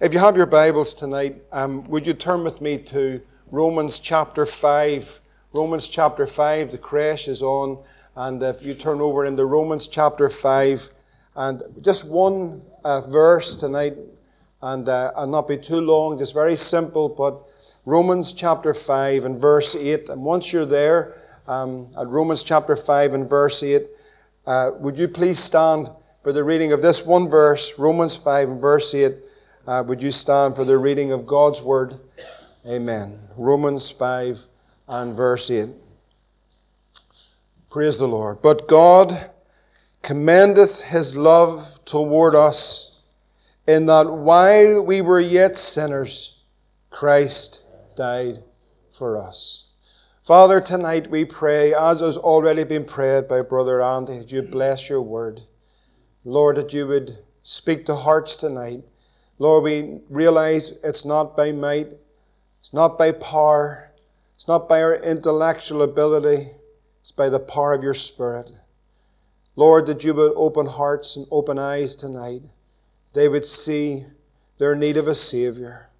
If you have your Bibles tonight, um, would you turn with me to Romans chapter 5? Romans chapter 5, the crash is on. And if you turn over into Romans chapter 5, and just one uh, verse tonight, and uh, not be too long, just very simple, but Romans chapter 5 and verse 8. And once you're there, um, at Romans chapter 5 and verse 8, uh, would you please stand for the reading of this one verse, Romans 5 and verse 8? Uh, would you stand for the reading of God's Word? Amen. Romans 5 and verse 8. Praise the Lord. But God commendeth his love toward us in that while we were yet sinners, Christ died for us. Father, tonight we pray, as has already been prayed by Brother Andy, that you bless your word. Lord, that you would speak to hearts tonight. Lord, we realize it's not by might, it's not by power, it's not by our intellectual ability, it's by the power of your Spirit. Lord, that you would open hearts and open eyes tonight. They would see their need of a Savior.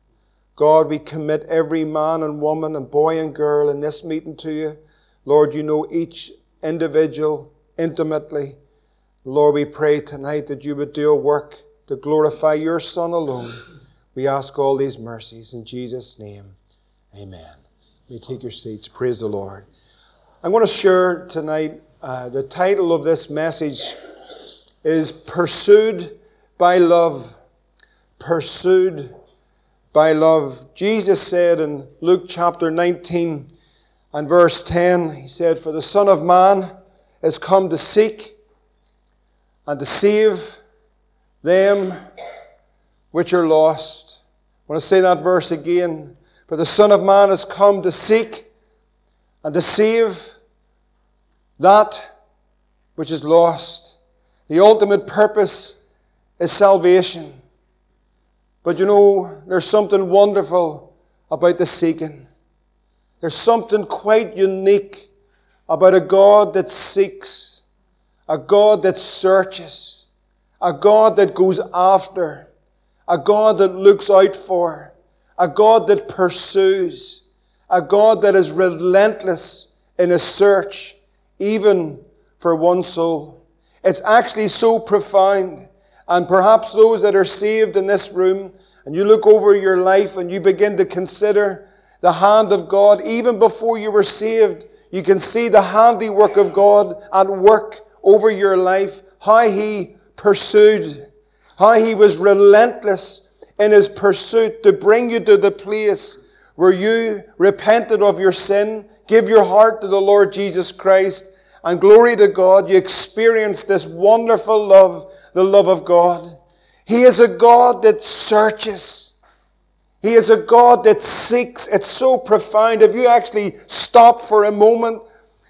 God, we commit every man and woman and boy and girl in this meeting to you. Lord, you know each individual intimately. Lord, we pray tonight that you would do a work to glorify your Son alone. We ask all these mercies in Jesus' name. Amen. You may take your seats. Praise the Lord. I'm going to share tonight uh, the title of this message is Pursued by Love. Pursued by Love. Jesus said in Luke chapter 19 and verse 10, He said, For the Son of Man is come to seek and to save them which are lost. I want to say that verse again. For the Son of Man has come to seek and to save that which is lost. The ultimate purpose is salvation. But you know, there's something wonderful about the seeking. There's something quite unique about a God that seeks, a God that searches a God that goes after, a God that looks out for, a God that pursues, a God that is relentless in his search, even for one soul. It's actually so profound. And perhaps those that are saved in this room, and you look over your life and you begin to consider the hand of God, even before you were saved, you can see the handiwork of God at work over your life, how He pursued, how he was relentless in his pursuit to bring you to the place where you repented of your sin, give your heart to the Lord Jesus Christ, and glory to God, you experience this wonderful love, the love of God. He is a God that searches. He is a God that seeks. It's so profound. If you actually stop for a moment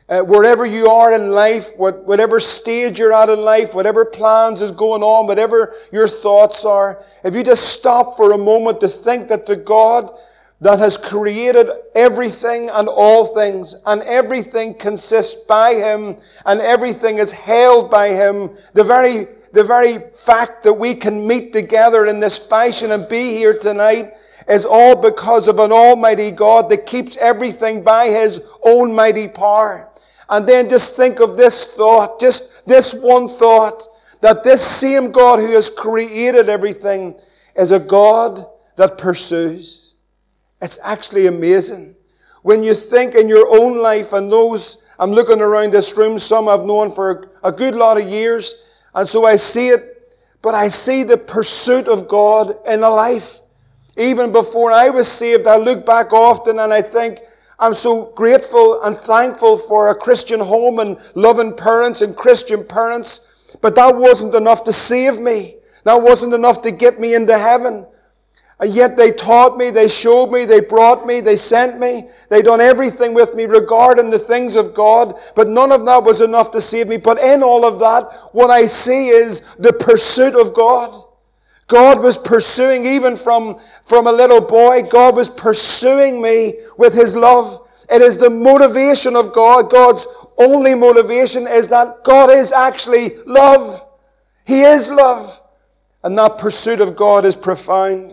uh, wherever you are in life, what, whatever stage you're at in life, whatever plans is going on, whatever your thoughts are, if you just stop for a moment to think that the God that has created everything and all things, and everything consists by Him, and everything is held by Him, the very, the very fact that we can meet together in this fashion and be here tonight is all because of an almighty God that keeps everything by His own mighty power. And then just think of this thought, just this one thought, that this same God who has created everything is a God that pursues. It's actually amazing. When you think in your own life, and those, I'm looking around this room, some I've known for a good lot of years, and so I see it, but I see the pursuit of God in a life. Even before I was saved, I look back often and I think, I'm so grateful and thankful for a Christian home and loving parents and Christian parents. But that wasn't enough to save me. That wasn't enough to get me into heaven. And yet they taught me, they showed me, they brought me, they sent me, they done everything with me regarding the things of God, but none of that was enough to save me. But in all of that, what I see is the pursuit of God. God was pursuing, even from, from a little boy, God was pursuing me with His love. It is the motivation of God. God's only motivation is that God is actually love. He is love. And that pursuit of God is profound.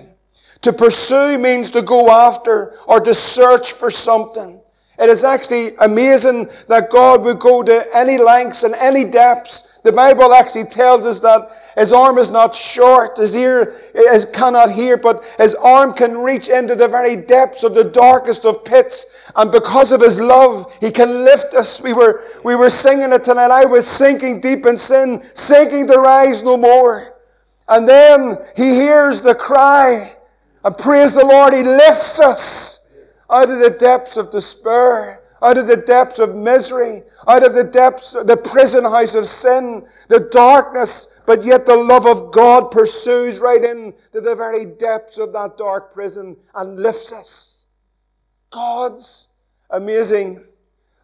To pursue means to go after or to search for something. It is actually amazing that God would go to any lengths and any depths. The Bible actually tells us that his arm is not short, his ear is, cannot hear, but his arm can reach into the very depths of the darkest of pits. And because of his love, he can lift us. We were, we were singing it tonight. I was sinking deep in sin, sinking to rise no more. And then he hears the cry, and praise the Lord, he lifts us out of the depths of despair, out of the depths of misery, out of the depths, the prison house of sin, the darkness, but yet the love of God pursues right into the very depths of that dark prison and lifts us. God's amazing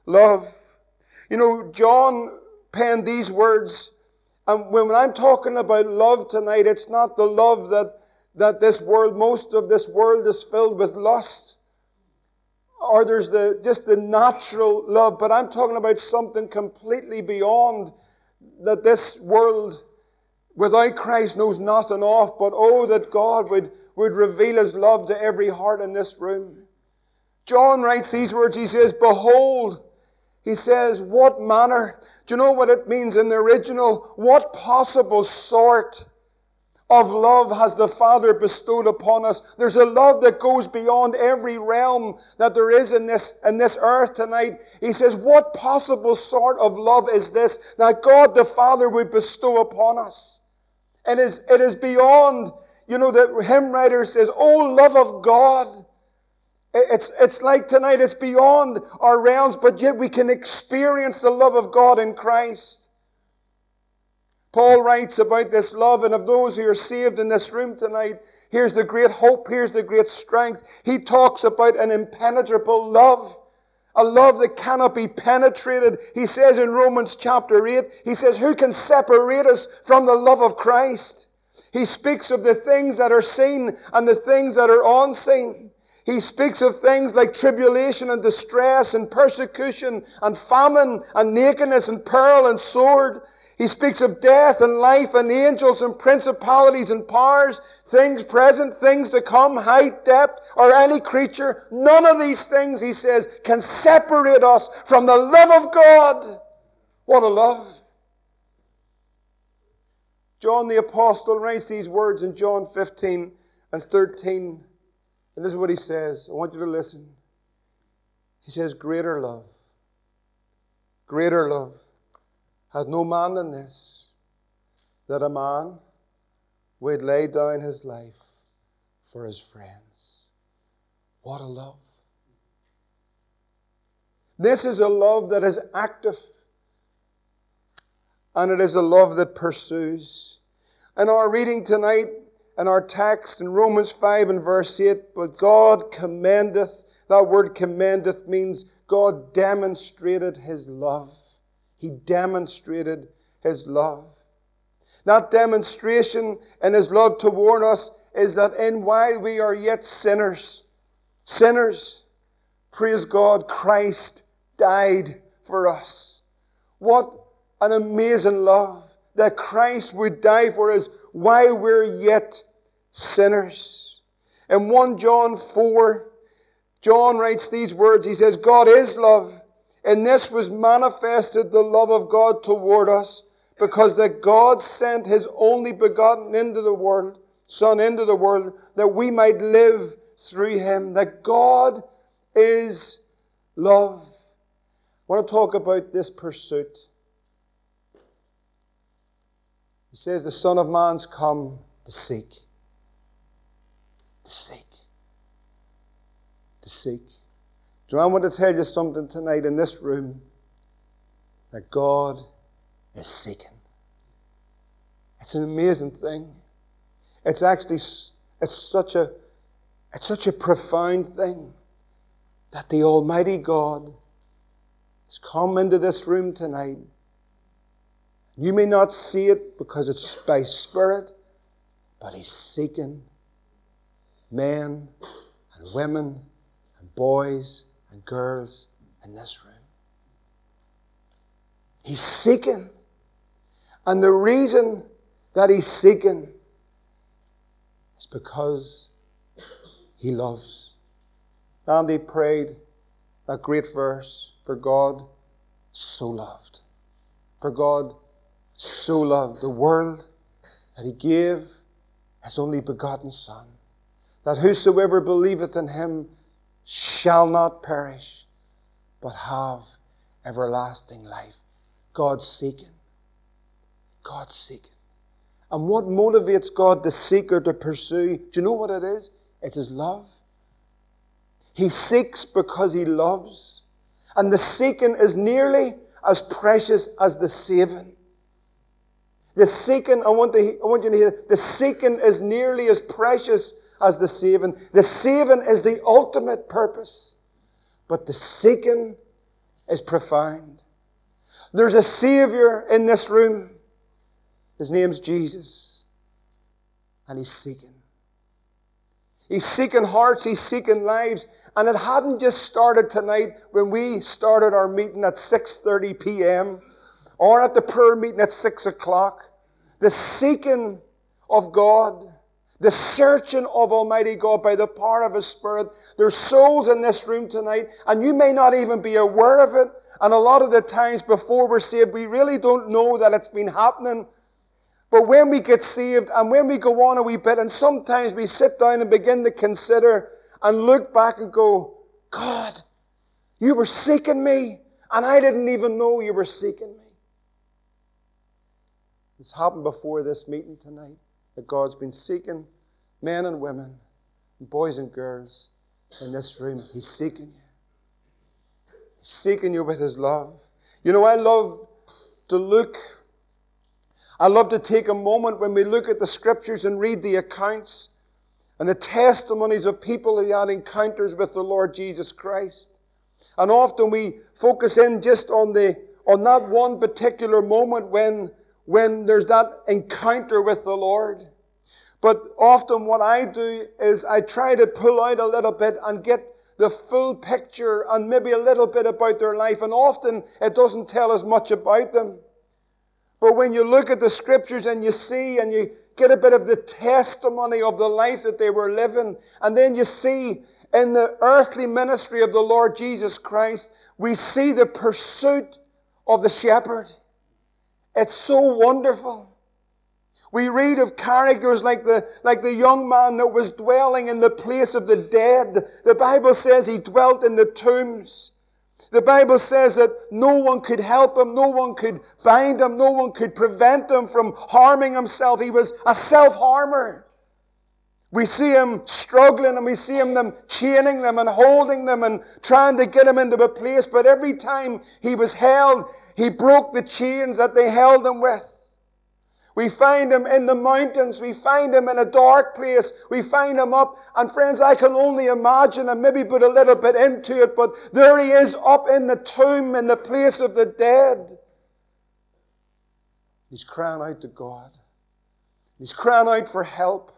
love. You know, John penned these words, and when I'm talking about love tonight, it's not the love that, that this world, most of this world is filled with lust or there's the just the natural love, but I'm talking about something completely beyond that this world without Christ knows nothing of, but oh that God would, would reveal his love to every heart in this room. John writes these words, he says, Behold, he says, what manner? Do you know what it means in the original? What possible sort of love has the Father bestowed upon us. There's a love that goes beyond every realm that there is in this, in this earth tonight. He says, what possible sort of love is this that God the Father would bestow upon us? And it is, it is beyond, you know, the hymn writer says, Oh, love of God. It's, it's like tonight, it's beyond our realms, but yet we can experience the love of God in Christ. Paul writes about this love, and of those who are saved in this room tonight, here's the great hope, here's the great strength. He talks about an impenetrable love, a love that cannot be penetrated. He says in Romans chapter 8, he says, Who can separate us from the love of Christ? He speaks of the things that are seen and the things that are unseen. He speaks of things like tribulation and distress and persecution and famine and nakedness and peril and sword. He speaks of death and life and angels and principalities and powers, things present, things to come, height, depth, or any creature. None of these things, he says, can separate us from the love of God. What a love. John the Apostle writes these words in John 15 and 13. And this is what he says. I want you to listen. He says, Greater love. Greater love has no man than this, that a man would lay down his life for his friends. What a love. This is a love that is active, and it is a love that pursues. In our reading tonight, in our text in Romans 5 and verse 8, but God commendeth, that word commendeth means God demonstrated his love. He demonstrated his love. That demonstration in his love toward us is that in while we are yet sinners, sinners, praise God, Christ died for us. What an amazing love that Christ would die for us while we're yet sinners. In 1 John 4, John writes these words. He says, God is love. In this was manifested the love of God toward us, because that God sent his only begotten into the world, Son into the world, that we might live through him. That God is love. I want to talk about this pursuit. He says, The Son of Man's come to seek. To seek. To seek. Do I want to tell you something tonight in this room that God is seeking? It's an amazing thing. It's actually it's such a it's such a profound thing that the Almighty God has come into this room tonight. You may not see it because it's by Spirit, but He's seeking men and women and boys and girls in this room. He's seeking. And the reason that he's seeking is because He loves. And he prayed that great verse for God so loved. For God so loved the world that he gave his only begotten Son, that whosoever believeth in him shall not perish, but have everlasting life. God seeking. God seeking. And what motivates God, the seeker, to pursue? Do you know what it is? It's His love. He seeks because He loves. And the seeking is nearly as precious as the saving. The seeking, I want, to, I want you to hear, the seeking is nearly as precious as the saving. The saving is the ultimate purpose. But the seeking is profound. There's a Savior in this room. His name's Jesus. And He's seeking. He's seeking hearts, He's seeking lives. And it hadn't just started tonight when we started our meeting at 6.30 p.m. or at the prayer meeting at 6 o'clock. The seeking of God the searching of Almighty God by the power of His Spirit. There's souls in this room tonight, and you may not even be aware of it. And a lot of the times before we're saved, we really don't know that it's been happening. But when we get saved and when we go on a wee bit, and sometimes we sit down and begin to consider and look back and go, God, you were seeking me, and I didn't even know you were seeking me. It's happened before this meeting tonight that God's been seeking men and women, boys and girls in this room. He's seeking you. He's seeking you with His love. You know, I love to look, I love to take a moment when we look at the scriptures and read the accounts and the testimonies of people who had encounters with the Lord Jesus Christ. And often we focus in just on the on that one particular moment when when there's that encounter with the Lord. But often what I do is I try to pull out a little bit and get the full picture and maybe a little bit about their life. And often it doesn't tell us much about them. But when you look at the scriptures and you see and you get a bit of the testimony of the life that they were living, and then you see in the earthly ministry of the Lord Jesus Christ, we see the pursuit of the shepherd. It's so wonderful. We read of characters like the, like the young man that was dwelling in the place of the dead. The Bible says he dwelt in the tombs. The Bible says that no one could help him, no one could bind him, no one could prevent him from harming himself. He was a self-harmer. We see him struggling and we see him them chaining them and holding them and trying to get him into a place. But every time he was held, he broke the chains that they held him with. We find him in the mountains. We find him in a dark place. We find him up. And friends, I can only imagine and maybe put a little bit into it, but there he is up in the tomb in the place of the dead. He's crying out to God. He's crying out for help.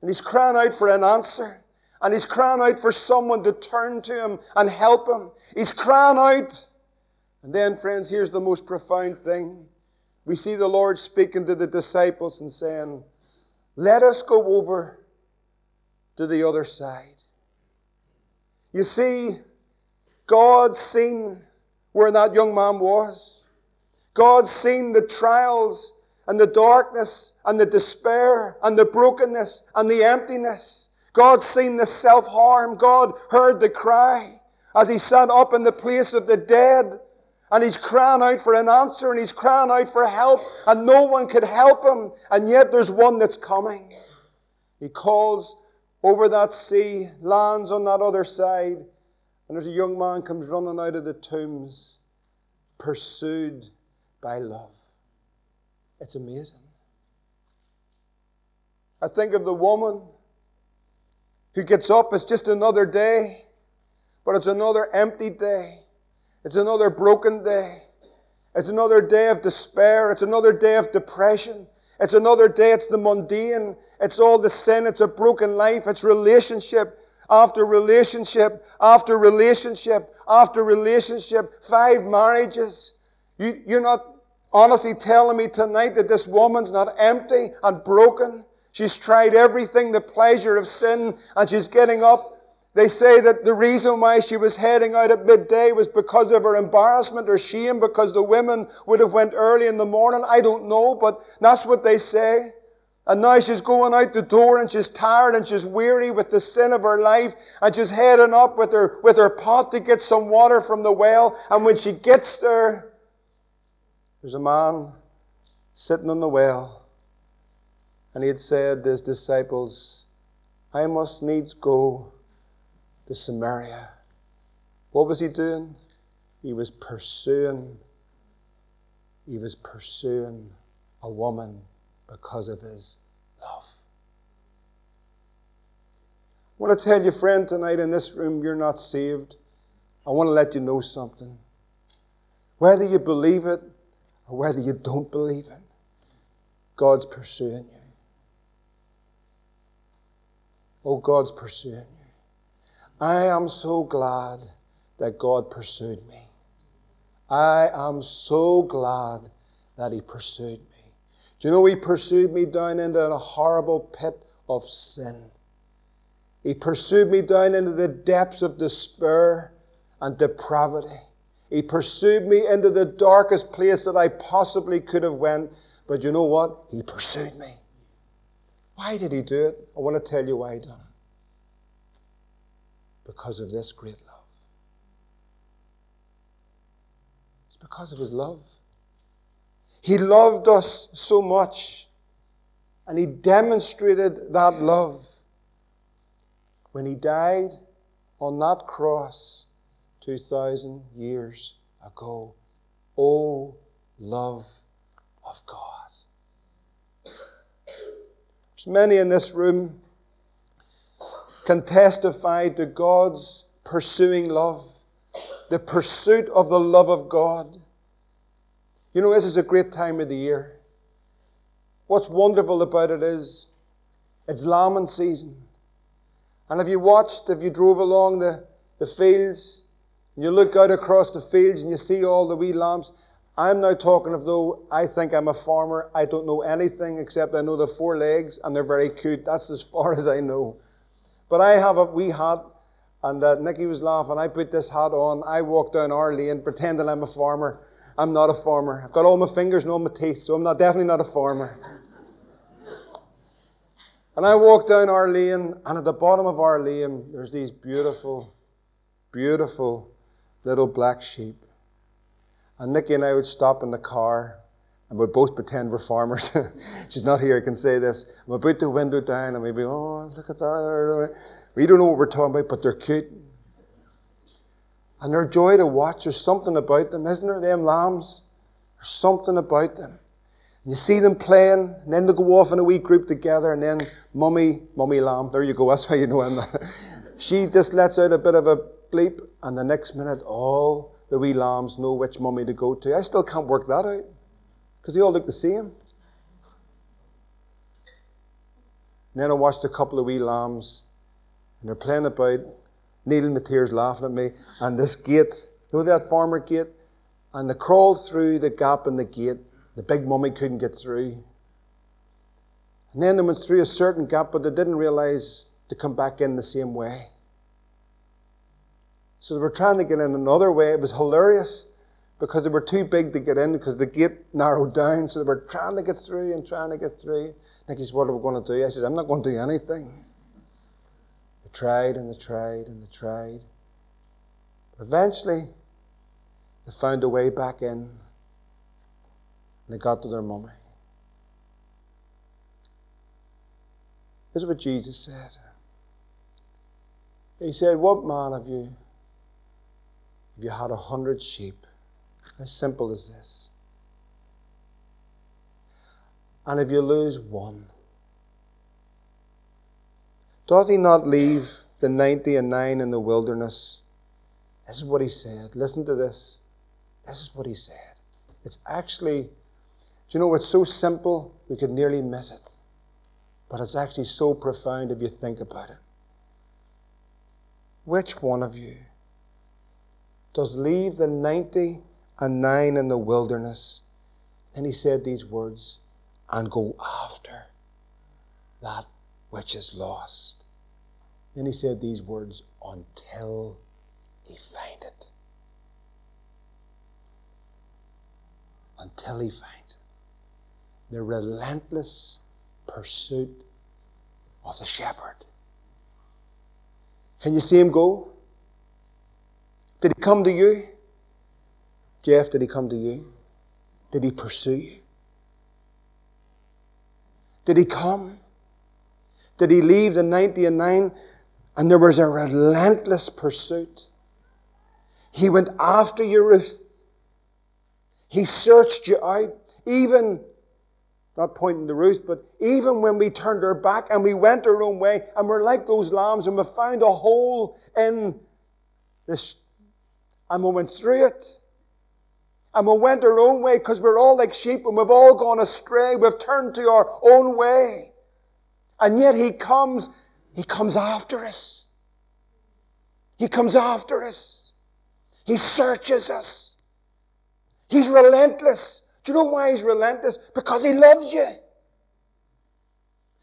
And he's crying out for an answer. And he's crying out for someone to turn to him and help him. He's crying out. And then, friends, here's the most profound thing. We see the Lord speaking to the disciples and saying, Let us go over to the other side. You see, God seen where that young man was. God seen the trials and the darkness and the despair and the brokenness and the emptiness. God seen the self harm. God heard the cry as he sat up in the place of the dead. And he's crying out for an answer and he's crying out for help and no one could help him. And yet there's one that's coming. He calls over that sea, lands on that other side, and there's a young man comes running out of the tombs, pursued by love. It's amazing. I think of the woman who gets up, it's just another day, but it's another empty day. It's another broken day. It's another day of despair. It's another day of depression. It's another day. It's the mundane. It's all the sin. It's a broken life. It's relationship after relationship after relationship after relationship. Five marriages. You, you're not honestly telling me tonight that this woman's not empty and broken. She's tried everything, the pleasure of sin, and she's getting up. They say that the reason why she was heading out at midday was because of her embarrassment or shame, because the women would have went early in the morning. I don't know, but that's what they say. And now she's going out the door and she's tired and she's weary with the sin of her life and she's heading up with her, with her pot to get some water from the well. And when she gets there, there's a man sitting on the well. And he had said to his disciples, I must needs go to Samaria. What was he doing? He was pursuing, he was pursuing a woman because of his love. I want to tell you, friend, tonight in this room, you're not saved. I want to let you know something. Whether you believe it or whether you don't believe it, God's pursuing you. Oh, God's pursuing you. I am so glad that God pursued me. I am so glad that He pursued me. Do you know He pursued me down into a horrible pit of sin? He pursued me down into the depths of despair and depravity. He pursued me into the darkest place that I possibly could have went. But you know what? He pursued me. Why did he do it? I want to tell you why he done it. Because of this great love. It's because of his love. He loved us so much, and he demonstrated that love when he died on that cross 2,000 years ago. Oh, love of God. There's many in this room can testify to God's pursuing love, the pursuit of the love of God. You know, this is a great time of the year. What's wonderful about it is it's lambing season. And if you watched, if you drove along the, the fields, and you look out across the fields and you see all the wee lambs, I'm now talking of though I think I'm a farmer. I don't know anything except I know the four legs and they're very cute. That's as far as I know. But I have a wee hat, and uh, Nicky was laughing. I put this hat on. I walk down our lane pretending I'm a farmer. I'm not a farmer. I've got all my fingers and all my teeth, so I'm not definitely not a farmer. and I walk down our lane, and at the bottom of our lane, there's these beautiful, beautiful little black sheep. And Nicky and I would stop in the car and we'd both pretend we're farmers. She's not here, I can say this. I'm about the window down and be, oh, look at that. We don't know what we're talking about, but they're cute. And they're joy to watch. There's something about them, isn't there? Them lambs. There's something about them. And you see them playing, and then they go off in a wee group together, and then mummy, mummy lamb, there you go, that's how you know him. she just lets out a bit of a bleep, and the next minute, all the wee lambs know which mummy to go to. I still can't work that out because they all look the same. And then I watched a couple of wee lambs, and they're playing about. Neil and Matthias laughing at me, and this gate, you know that farmer gate? And they crawled through the gap in the gate. The big mummy couldn't get through. And then they went through a certain gap, but they didn't realize to come back in the same way. So they were trying to get in another way. It was hilarious because they were too big to get in because the gate narrowed down. So they were trying to get through and trying to get through. Nicky said, What are we going to do? I said, I'm not going to do anything. They tried and they tried and they tried. But eventually, they found a way back in and they got to their mummy. This is what Jesus said. He said, What man of you if you had a hundred sheep. As simple as this. And if you lose one, does he not leave the ninety and nine in the wilderness? This is what he said. Listen to this. This is what he said. It's actually, do you know, it's so simple we could nearly miss it. But it's actually so profound if you think about it. Which one of you? does leave the 90 and 9 in the wilderness. And he said these words, and go after that which is lost. Then he said these words, until he find it. Until he finds it. The relentless pursuit of the shepherd. Can you see him go? Did he come to you? Jeff, did he come to you? Did he pursue you? Did he come? Did he leave the 90 and 9 and there was a relentless pursuit? He went after you, Ruth. He searched you out, even, not pointing to Ruth, but even when we turned our back and we went our own way and we're like those lambs and we found a hole in this, and we went through it. And we went our own way because we're all like sheep and we've all gone astray. We've turned to our own way. And yet He comes, He comes after us. He comes after us. He searches us. He's relentless. Do you know why He's relentless? Because He loves you.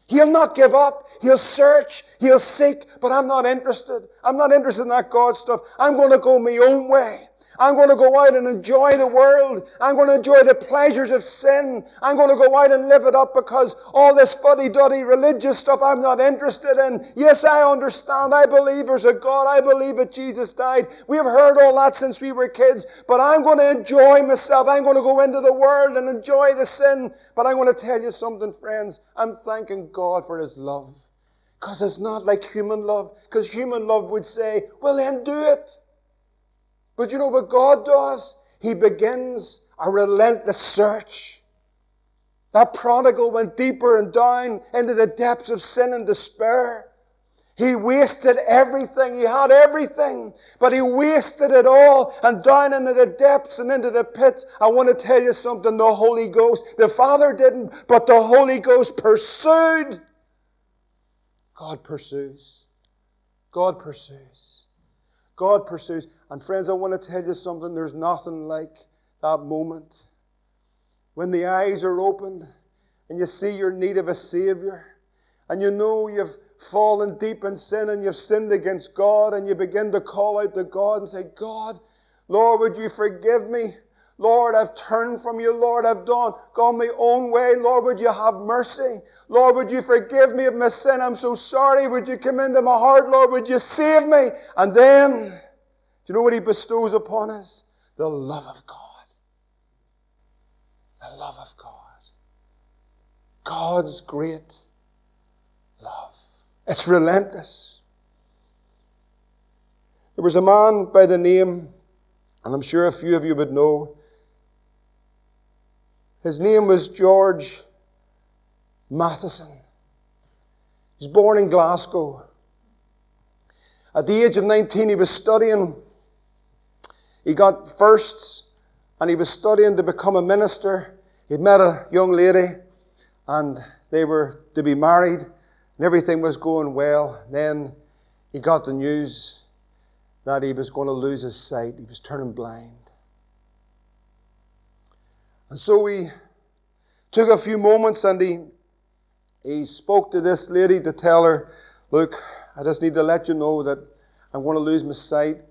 He'll not give up. He'll search. He'll seek. But I'm not interested. I'm not interested in that God stuff. I'm going to go my own way. I'm going to go out and enjoy the world. I'm going to enjoy the pleasures of sin. I'm going to go out and live it up because all this fuddy-duddy religious stuff I'm not interested in. Yes, I understand. I believe there's a God. I believe that Jesus died. We've heard all that since we were kids. But I'm going to enjoy myself. I'm going to go into the world and enjoy the sin. But I'm going to tell you something, friends. I'm thanking God for His love. Because it's not like human love. Because human love would say, well then do it. But you know what God does? He begins a relentless search. That prodigal went deeper and down into the depths of sin and despair. He wasted everything. He had everything, but he wasted it all and down into the depths and into the pits. I want to tell you something. The Holy Ghost, the Father didn't, but the Holy Ghost pursued. God pursues. God pursues. God pursues. And friends, I want to tell you something. There's nothing like that moment when the eyes are opened and you see your need of a Savior and you know you've fallen deep in sin and you've sinned against God and you begin to call out to God and say, God, Lord, would you forgive me? Lord, I've turned from you. Lord, I've done, gone my own way. Lord, would you have mercy? Lord, would you forgive me of my sin? I'm so sorry. Would you come into my heart? Lord, would you save me? And then, you know what He bestows upon us? The love of God. The love of God. God's great love. It's relentless. There was a man by the name, and I'm sure a few of you would know, his name was George Matheson. He was born in Glasgow. At the age of 19, he was studying he got firsts and he was studying to become a minister. He'd met a young lady and they were to be married and everything was going well. Then he got the news that he was going to lose his sight. He was turning blind. And so he took a few moments and he, he spoke to this lady to tell her, Look, I just need to let you know that I'm going to lose my sight.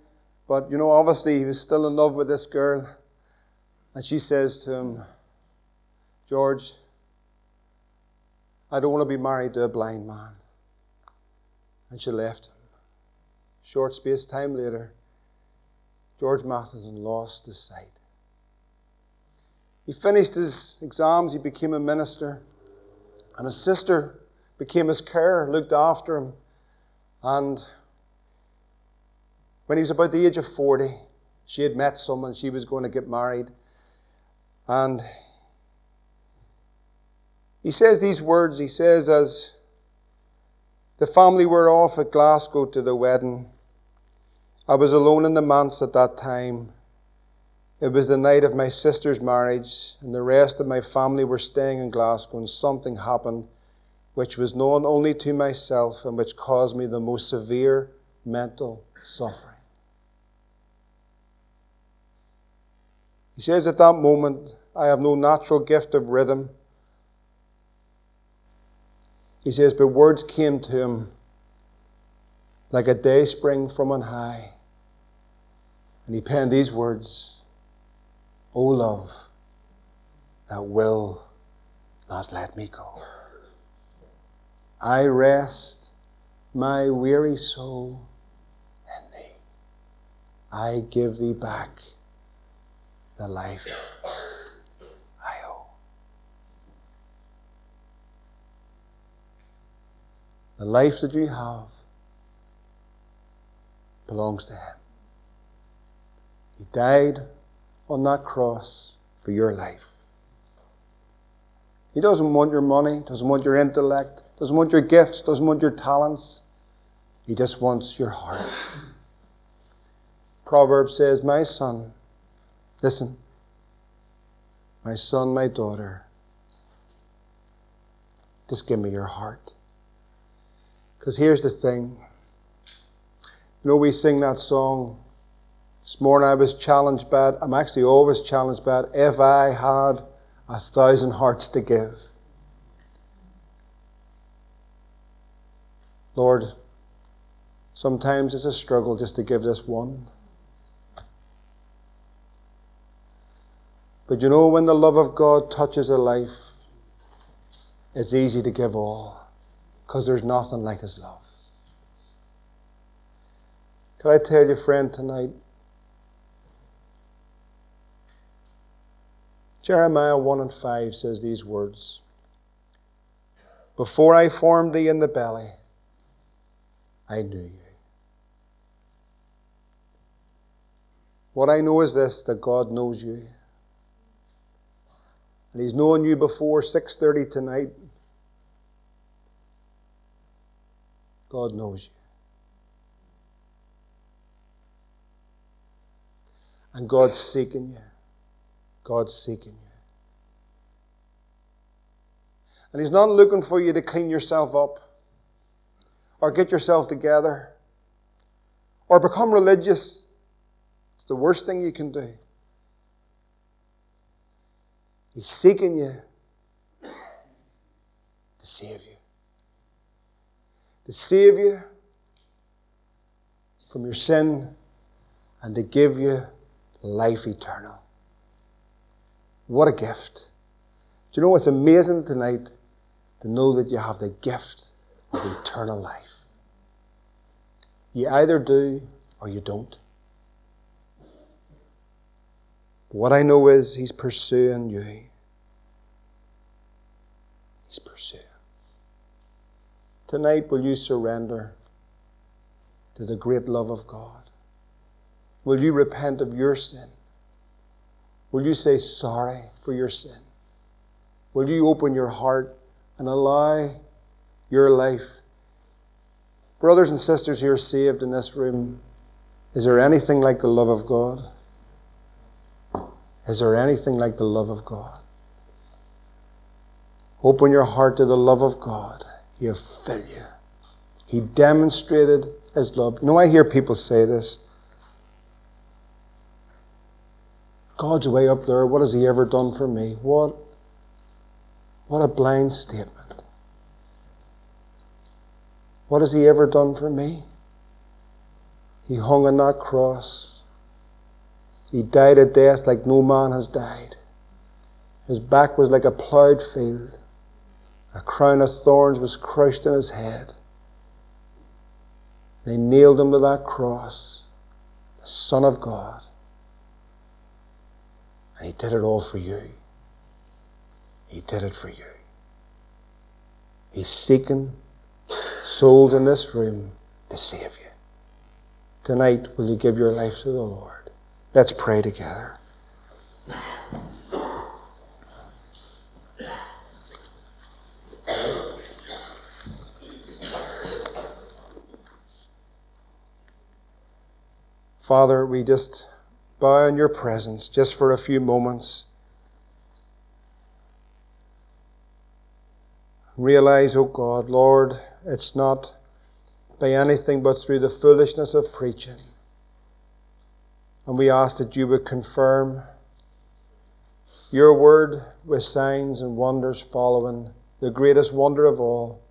But, you know, obviously he was still in love with this girl. And she says to him, George, I don't want to be married to a blind man. And she left him. Short space time later, George Matheson lost his sight. He finished his exams, he became a minister, and his sister became his carer, looked after him, and when he was about the age of 40, she had met someone, she was going to get married. And he says these words. He says, as the family were off at Glasgow to the wedding, I was alone in the manse at that time. It was the night of my sister's marriage, and the rest of my family were staying in Glasgow, and something happened which was known only to myself and which caused me the most severe mental suffering. He says, At that moment, I have no natural gift of rhythm. He says, But words came to him like a day spring from on high. And he penned these words O love that will not let me go. I rest my weary soul in thee. I give thee back the life I owe. The life that you have belongs to Him. He died on that cross for your life. He doesn't want your money, doesn't want your intellect, doesn't want your gifts, doesn't want your talents. He just wants your heart. Proverbs says, My son, listen, my son, my daughter, just give me your heart. Because here's the thing. You know, we sing that song. This morning I was challenged by it. I'm actually always challenged by it. If I had a thousand hearts to give. Lord, sometimes it's a struggle just to give this one. But you know, when the love of God touches a life, it's easy to give all because there's nothing like His love. Can I tell you, friend, tonight? Jeremiah 1 and 5 says these words Before I formed thee in the belly, I knew you. What I know is this that God knows you. And He's known you before 6:30 tonight. God knows you. And God's seeking you. God's seeking you. And He's not looking for you to clean yourself up or get yourself together or become religious. It's the worst thing you can do. He's seeking you to save you. To save you from your sin and to give you life eternal. What a gift. Do you know what's amazing tonight? To know that you have the gift of eternal life. You either do or you don't. What I know is He's pursuing you. He's pursuing. Tonight, will you surrender to the great love of God? Will you repent of your sin? Will you say sorry for your sin? Will you open your heart and allow your life? Brothers and sisters who are saved in this room, is there anything like the love of God? Is there anything like the love of God? Open your heart to the love of God. He'll fill you. He demonstrated his love. You know, I hear people say this. God's way up there. What has he ever done for me? What, what a blind statement. What has he ever done for me? He hung on that cross. He died a death like no man has died. His back was like a ploughed field. A crown of thorns was crushed in his head. They nailed him to that cross, the Son of God. And he did it all for you. He did it for you. He's seeking souls in this room to save you. Tonight, will you give your life to the Lord? Let's pray together. Father, we just bow in your presence just for a few moments. Realize, O oh God, Lord, it's not by anything but through the foolishness of preaching. And we ask that you would confirm your word with signs and wonders following the greatest wonder of all,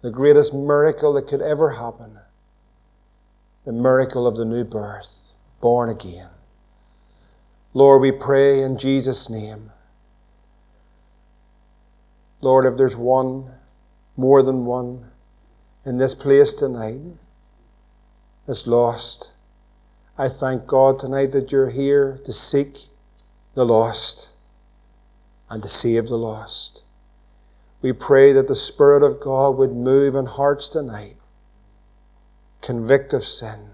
the greatest miracle that could ever happen the miracle of the new birth, born again. Lord, we pray in Jesus' name. Lord, if there's one, more than one, in this place tonight that's lost, I thank God tonight that you're here to seek the lost and to save the lost. We pray that the Spirit of God would move in hearts tonight, convict of sin,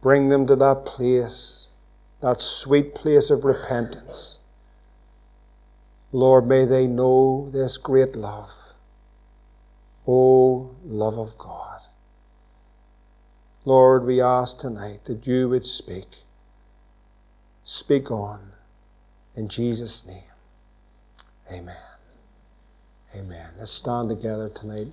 bring them to that place, that sweet place of repentance. Lord, may they know this great love. Oh, love of God. Lord, we ask tonight that you would speak. Speak on. In Jesus' name, amen. Amen. Let's stand together tonight.